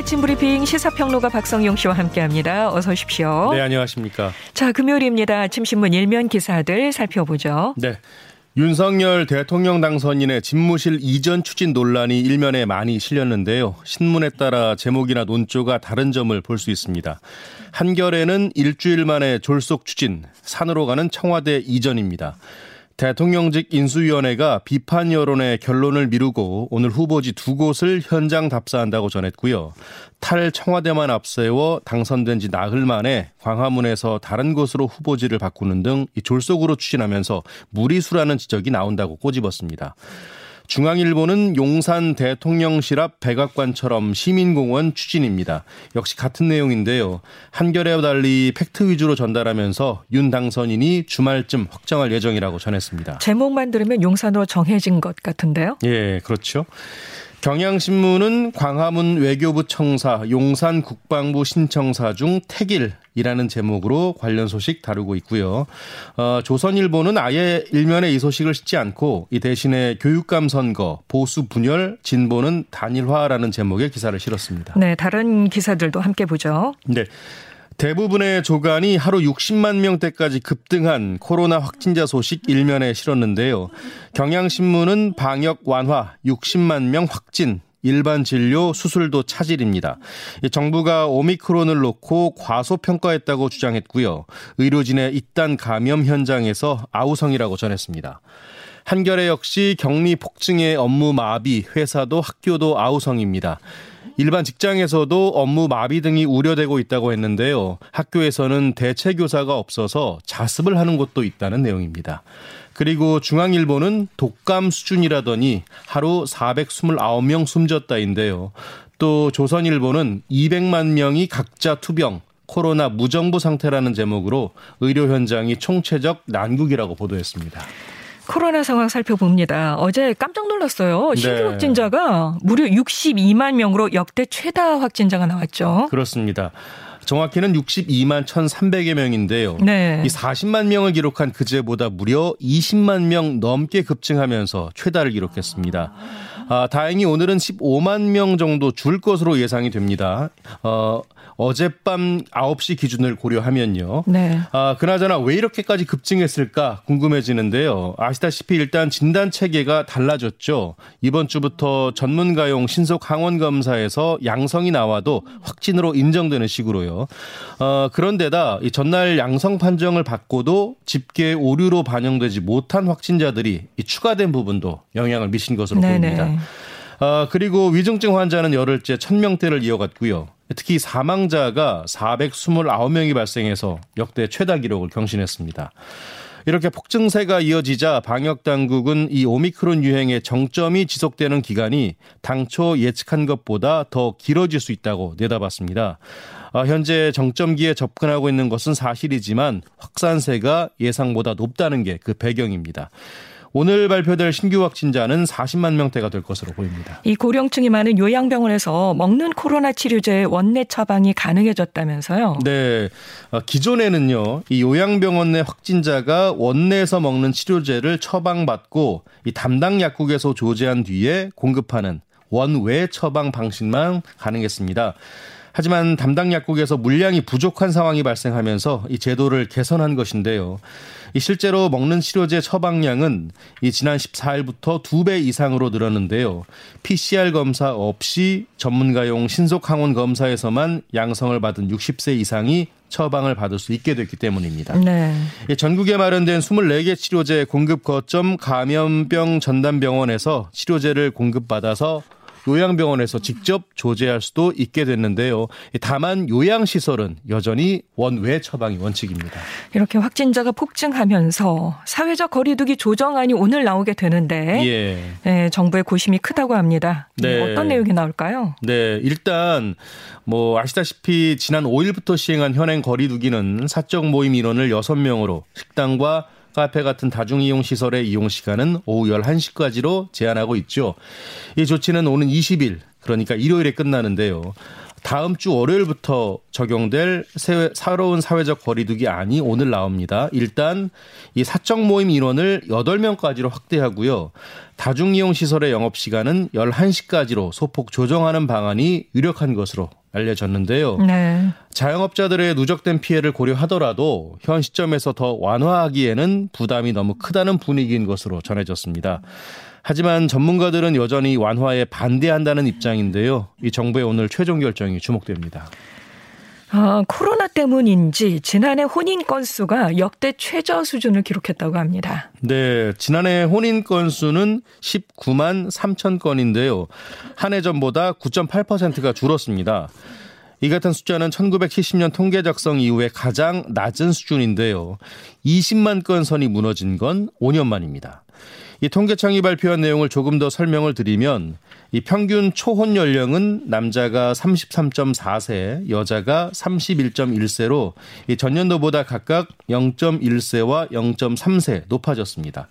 아침 브리핑 시사평론가 박성용 씨와 함께합니다. 어서 오십시오. 네, 안녕하십니까. 자, 금요일입니다. 아침 신문 일면 기사들 살펴보죠. 네. 윤석열 대통령 당선인의 집무실 이전 추진 논란이 일면에 많이 실렸는데요. 신문에 따라 제목이나 논조가 다른 점을 볼 수 있습니다. 한결에는 일주일 만에 졸속 추진, 산으로 가는 청와대 이전입니다. 대통령직 인수위원회가 비판 여론의 결론을 미루고 오늘 후보지 두 곳을 현장 답사한다고 전했고요. 탈 청와대만 앞세워 당선된 지 나흘 만에 광화문에서 다른 곳으로 후보지를 바꾸는 등 졸속으로 추진하면서 무리수라는 지적이 나온다고 꼬집었습니다. 중앙일보는 용산 대통령실 앞 백악관처럼 시민공원 추진입니다. 역시 같은 내용인데요. 한겨레와 달리 팩트 위주로 전달하면서 윤 당선인이 주말쯤 확정할 예정이라고 전했습니다. 제목만 들으면 용산으로 정해진 것 같은데요? 예, 그렇죠. 경향신문은 광화문 외교부 청사, 용산 국방부 신청사 중 택일이라는 제목으로 관련 소식 다루고 있고요. 어, 조선일보는 아예 일면에 이 소식을 싣지 않고 이 대신에 교육감 선거, 보수 분열, 진보는 단일화라는 제목의 기사를 실었습니다. 네, 다른 기사들도 함께 보죠. 네. 대부분의 조간이 하루 60만 명대까지 급등한 코로나 확진자 소식 일면에 실었는데요. 경향신문은 방역 완화 60만 명 확진 일반 진료 수술도 차질입니다. 정부가 오미크론을 놓고 과소평가했다고 주장했고요. 의료진의 잇단 감염 현장에서 아우성이라고 전했습니다. 한겨레 역시 격리 폭증의 업무 마비, 회사도 학교도 아우성입니다. 일반 직장에서도 업무 마비 등이 우려되고 있다고 했는데요. 학교에서는 대체 교사가 없어서 자습을 하는 곳도 있다는 내용입니다. 그리고 중앙일보는 독감 수준이라더니 하루 429명 숨졌다인데요. 또 조선일보는 200만 명이 각자 투병, 코로나 무정부 상태라는 제목으로 의료 현장이 총체적 난국이라고 보도했습니다. 코로나 상황 살펴봅니다. 어제 깜짝 놀랐어요. 신규 네. 확진자가 무려 62만 명으로 역대 최다 확진자가 나왔죠. 그렇습니다. 정확히는 62만 1,300여 명인데요. 네. 이 40만 명을 기록한 그제보다 무려 20만 명 넘게 급증하면서 최다를 기록했습니다. 아, 다행히 오늘은 15만 명 정도 줄 것으로 예상이 됩니다. 어, 어젯밤 9시 기준을 고려하면요. 네. 아, 그나저나 왜 이렇게까지 급증했을까 궁금해지는데요. 아시다시피 일단 진단 체계가 달라졌죠. 이번 주부터 전문가용 신속 항원 검사에서 양성이 나와도 확진으로 인정되는 식으로요. 어, 그런데다 이 전날 양성 판정을 받고도 집계 오류로 반영되지 못한 확진자들이 이 추가된 부분도 영향을 미친 것으로 네네. 보입니다. 어, 그리고 위중증 환자는 열흘째 1000명대를 이어갔고요. 특히 사망자가 429명이 발생해서 역대 최다 기록을 경신했습니다. 이렇게 폭증세가 이어지자 방역 당국은 이 오미크론 유행의 정점이 지속되는 기간이 당초 예측한 것보다 더 길어질 수 있다고 내다봤습니다. 아, 현재 정점기에 접근하고 있는 것은 사실이지만 확산세가 예상보다 높다는 게 그 배경입니다. 오늘 발표될 신규 확진자는 40만 명대가 될 것으로 보입니다. 이 고령층이 많은 요양병원에서 먹는 코로나 치료제 원내 처방이 가능해졌다면서요? 네. 어, 기존에는요, 이 요양병원 내 확진자가 원내에서 먹는 치료제를 처방받고 이 담당 약국에서 조제한 뒤에 공급하는 원외 처방 방식만 가능했습니다. 하지만 담당 약국에서 물량이 부족한 상황이 발생하면서 이 제도를 개선한 것인데요. 이 실제로 먹는 치료제 처방량은 이 지난 14일부터 2배 이상으로 늘었는데요. PCR 검사 없이 전문가용 신속 항원 검사에서만 양성을 받은 60세 이상이 처방을 받을 수 있게 됐기 때문입니다. 네. 전국에 마련된 24개 치료제 공급 거점 감염병 전담병원에서 치료제를 공급받아서 요양병원에서 직접 조제할 수도 있게 됐는데요. 다만 요양시설은 여전히 원외 처방이 원칙입니다. 이렇게 확진자가 폭증하면서 사회적 거리두기 조정안이 오늘 나오게 되는데 예. 네, 정부의 고심이 크다고 합니다. 네. 어떤 내용이 나올까요? 네, 일단 뭐 아시다시피 지난 5일부터 시행한 현행 거리두기는 사적 모임 인원을 6명으로 식당과 카페 같은 다중이용 시설의 이용 시간은 오후 11시까지로 제한하고 있죠. 이 조치는 오는 20일 그러니까 일요일에 끝나는데요. 다음 주 월요일부터 적용될 새로운 사회적 거리두기 안이 오늘 나옵니다. 일단 이 사적 모임 인원을 8명까지로 확대하고요. 다중이용 시설의 영업 시간은 11시까지로 소폭 조정하는 방안이 유력한 것으로 알려졌는데요. 네. 자영업자들의 누적된 피해를 고려하더라도 현 시점에서 더 완화하기에는 부담이 너무 크다는 분위기인 것으로 전해졌습니다. 하지만 전문가들은 여전히 완화에 반대한다는 입장인데요. 이 정부의 오늘 최종 결정이 주목됩니다. 아, 코로나 때문인지 지난해 혼인 건수가 역대 최저 수준을 기록했다고 합니다. 네, 지난해 혼인 건수는 19만 3천 건인데요. 한 해 전보다 9.8%가 줄었습니다. 이 같은 숫자는 1970년 통계 작성 이후에 가장 낮은 수준인데요. 20만 건 선이 무너진 건 5년 만입니다. 이 통계청이 발표한 내용을 조금 더 설명을 드리면 이 평균 초혼 연령은 남자가 33.4세, 여자가 31.1세로 이 전년도보다 각각 0.1세와 0.3세 높아졌습니다.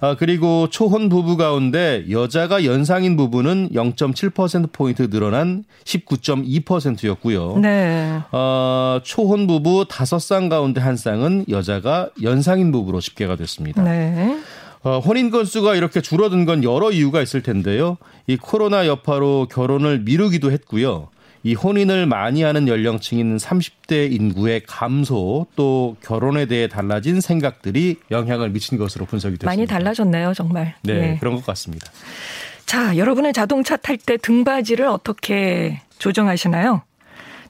아, 그리고 초혼 부부 가운데 여자가 연상인 부부는 0.7%포인트 늘어난 19.2%였고요. 네. 어, 초혼 부부 5쌍 가운데 한 쌍은 여자가 연상인 부부로 집계가 됐습니다. 네. 어, 혼인 건수가 이렇게 줄어든 건 여러 이유가 있을 텐데요. 이 코로나 여파로 결혼을 미루기도 했고요. 이 혼인을 많이 하는 연령층인 30대 인구의 감소 또 결혼에 대해 달라진 생각들이 영향을 미친 것으로 분석이 됐습니다. 많이 달라졌네요, 정말. 네, 네. 그런 것 같습니다. 자, 여러분은 자동차 탈 때 등받이를 어떻게 조정하시나요?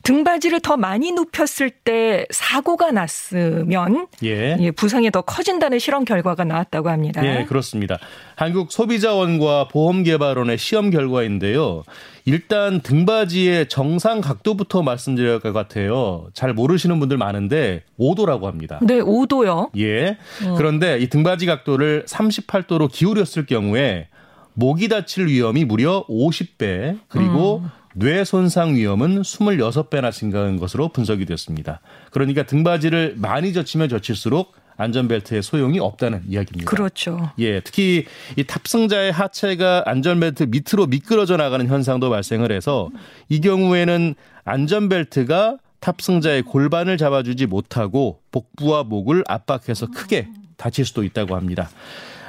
등받이를 더 많이 눕혔을 때 사고가 났으면 예. 예. 부상이 더 커진다는 실험 결과가 나왔다고 합니다. 예, 그렇습니다. 한국 소비자원과 보험개발원의 시험 결과인데요. 일단 등받이의 정상 각도부터 말씀드려야 할 것 같아요. 잘 모르시는 분들 많은데 5도라고 합니다. 네, 5도요. 예. 음. 그런데 이 등받이 각도를 38도로 기울였을 경우에 목이 다칠 위험이 무려 50배 그리고 음. 뇌 손상 위험은 26배나 증가한 것으로 분석이 됐습니다. 그러니까 등받이를 많이 젖히면 젖힐수록 안전벨트의 소용이 없다는 이야기입니다. 그렇죠. 예, 특히 이 탑승자의 하체가 안전벨트 밑으로 미끄러져 나가는 현상도 발생을 해서 이 경우에는 안전벨트가 탑승자의 골반을 잡아주지 못하고 복부와 목을 압박해서 크게 다칠 수도 있다고 합니다.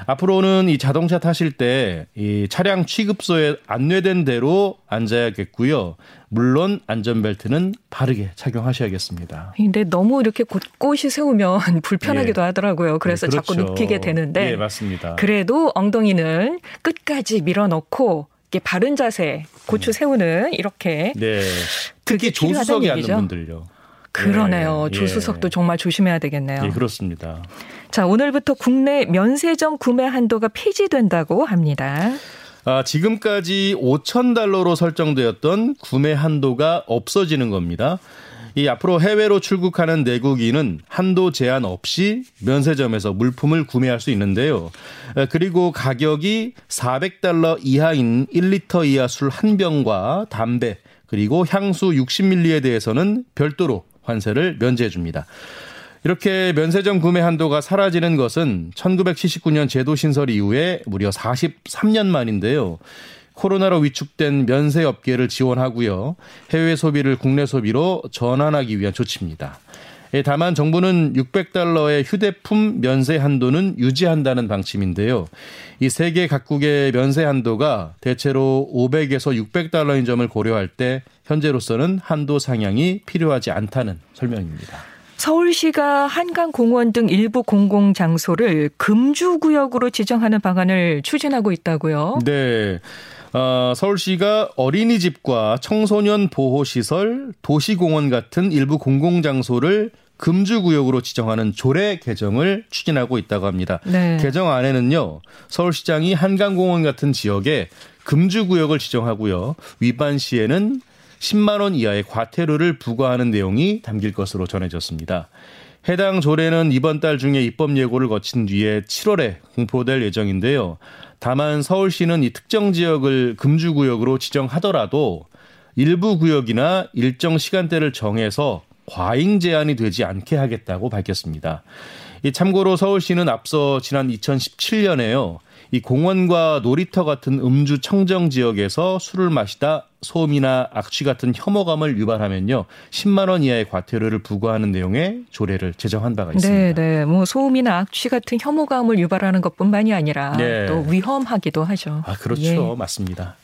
앞으로는 이 자동차 타실 때 이 차량 취급소에 안내된 대로 앉아야겠고요. 물론 안전벨트는 바르게 착용하셔야겠습니다. 근데 너무 이렇게 곳곳이 세우면 불편하기도 예. 하더라고요. 그래서 네, 그렇죠. 자꾸 눕히게 되는데. 예, 맞습니다. 그래도 엉덩이는 끝까지 밀어넣고 이게 바른 자세, 고추 세우는 이렇게. 네. 특히 조수석에 앉는 분들요. 그러네요. 예, 조수석도 예. 정말 조심해야 되겠네요. 예, 그렇습니다. 자, 오늘부터 국내 면세점 구매 한도가 폐지된다고 합니다. 아, 지금까지 5천 달러로 설정되었던 구매 한도가 없어지는 겁니다. 이 앞으로 해외로 출국하는 내국인은 한도 제한 없이 면세점에서 물품을 구매할 수 있는데요. 아, 그리고 가격이 400달러 이하인 1리터 이하 술 한 병과 담배 그리고 향수 60ml에 대해서는 별도로 환세를 면제해 줍니다. 이렇게 면세점 구매 한도가 사라지는 것은 1979년 제도 신설 이후에 무려 43년 만인데요. 코로나로 위축된 면세 업계를 지원하고요. 해외 소비를 국내 소비로 전환하기 위한 조치입니다. 예, 다만 정부는 600달러의 휴대품 면세 한도는 유지한다는 방침인데요. 이 세계 각국의 면세 한도가 대체로 500에서 600달러인 점을 고려할 때 현재로서는 한도 상향이 필요하지 않다는 설명입니다. 서울시가 한강 공원 등 일부 공공 장소를 금주 구역으로 지정하는 방안을 추진하고 있다고요? 네. 어, 서울시가 어린이집과 청소년 보호시설, 도시공원 같은 일부 공공장소를 금주구역으로 지정하는 조례 개정을 추진하고 있다고 합니다. 네. 개정 안에는요, 서울시장이 한강공원 같은 지역에 금주구역을 지정하고요, 위반 시에는 10만 원 이하의 과태료를 부과하는 내용이 담길 것으로 전해졌습니다. 해당 조례는 이번 달 중에 입법 예고를 거친 뒤에 7월에 공포될 예정인데요. 다만 서울시는 이 특정 지역을 금주구역으로 지정하더라도 일부 구역이나 일정 시간대를 정해서 과잉 제한이 되지 않게 하겠다고 밝혔습니다. 이 참고로 서울시는 앞서 지난 2017년에요. 이 공원과 놀이터 같은 음주 청정 지역에서 술을 마시다 소음이나 악취 같은 혐오감을 유발하면요 10만 원 이하의 과태료를 부과하는 내용의 조례를 제정한 바가 있습니다. 네, 네. 뭐 소음이나 악취 같은 혐오감을 유발하는 것뿐만이 아니라 네. 또 위험하기도 하죠. 아, 그렇죠. 예. 맞습니다.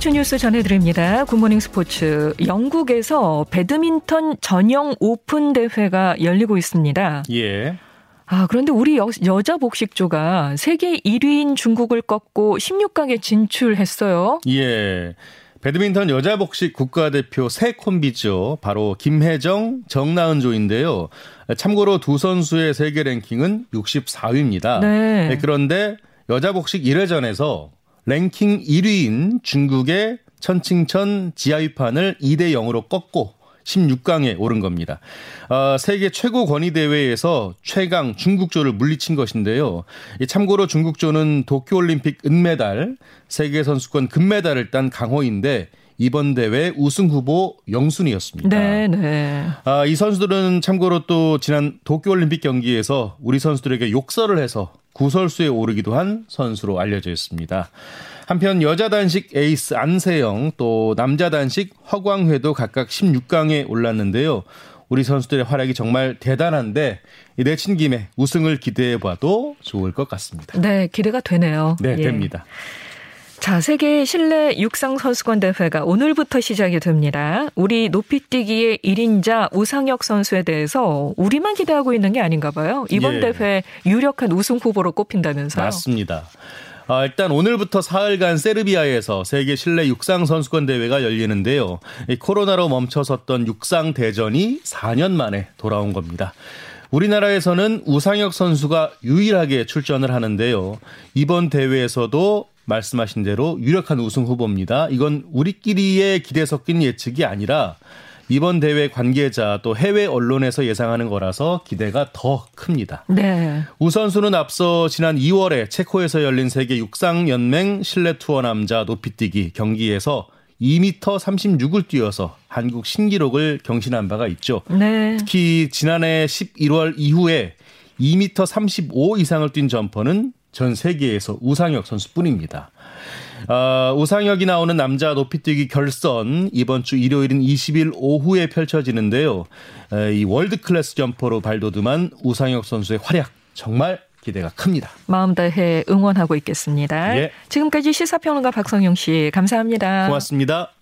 스포츠 뉴스 전해드립니다. 굿모닝 스포츠. 영국에서 배드민턴 전용 오픈 대회가 열리고 있습니다. 예. 아, 그런데 우리 여, 여자 복식조가 세계 1위인 중국을 꺾고 16강에 진출했어요. 예. 배드민턴 여자 복식 국가대표 새 콤비죠. 바로 김혜정, 정나은조인데요. 참고로 두 선수의 세계 랭킹은 64위입니다. 네. 그런데 여자 복식 1회전에서 랭킹 1위인 중국의 천칭천 지하위판을 2대 0으로 꺾고 16강에 오른 겁니다. 어, 세계 최고 권위 대회에서 최강 중국조를 물리친 것인데요. 참고로 중국조는 도쿄올림픽 은메달, 세계 선수권 금메달을 딴 강호인데 이번 대회 우승 후보 영순이었습니다. 네, 네. 아, 이 선수들은 참고로 또 지난 도쿄올림픽 경기에서 우리 선수들에게 욕설을 해서 구설수에 오르기도 한 선수로 알려져 있습니다. 한편 여자 단식 에이스 안세영 또 남자 단식 허광회도 각각 16강에 올랐는데요. 우리 선수들의 활약이 정말 대단한데 내친 김에 우승을 기대해 봐도 좋을 것 같습니다. 네, 기대가 되네요. 네, 예. 됩니다. 자, 세계 실내 육상 선수권 대회가 오늘부터 시작이 됩니다. 우리 높이뛰기의 1인자 우상혁 선수에 대해서 우리만 기대하고 있는 게 아닌가 봐요. 이번 예. 대회 유력한 우승 후보로 꼽힌다면서요. 맞습니다. 아, 일단 오늘부터 사흘간 세르비아에서 세계 실내 육상 선수권 대회가 열리는데요. 코로나로 멈춰섰던 육상 대전이 4년 만에 돌아온 겁니다. 우리나라에서는 우상혁 선수가 유일하게 출전을 하는데요. 이번 대회에서도 말씀하신 대로 유력한 우승 후보입니다. 이건 우리끼리의 기대 섞인 예측이 아니라 이번 대회 관계자 또 해외 언론에서 예상하는 거라서 기대가 더 큽니다. 네. 우선수는 앞서 지난 2월에 체코에서 열린 세계 육상연맹 실내 투어 남자 높이뛰기 경기에서 2m 36을 뛰어서 한국 신기록을 경신한 바가 있죠. 네. 특히 지난해 11월 이후에 2m 35 이상을 뛴 점퍼는 전 세계에서 우상혁 선수뿐입니다. 어, 우상혁이 나오는 남자 높이뛰기 결선 이번 주 일요일인 20일 오후에 펼쳐지는데요. 에, 이 world class 점퍼로 발돋움한 우상혁 선수의 활약 정말 기대가 큽니다. 마음 다해 응원하고 있겠습니다. 예. 지금까지 시사평론가 박성용 씨 감사합니다. 고맙습니다.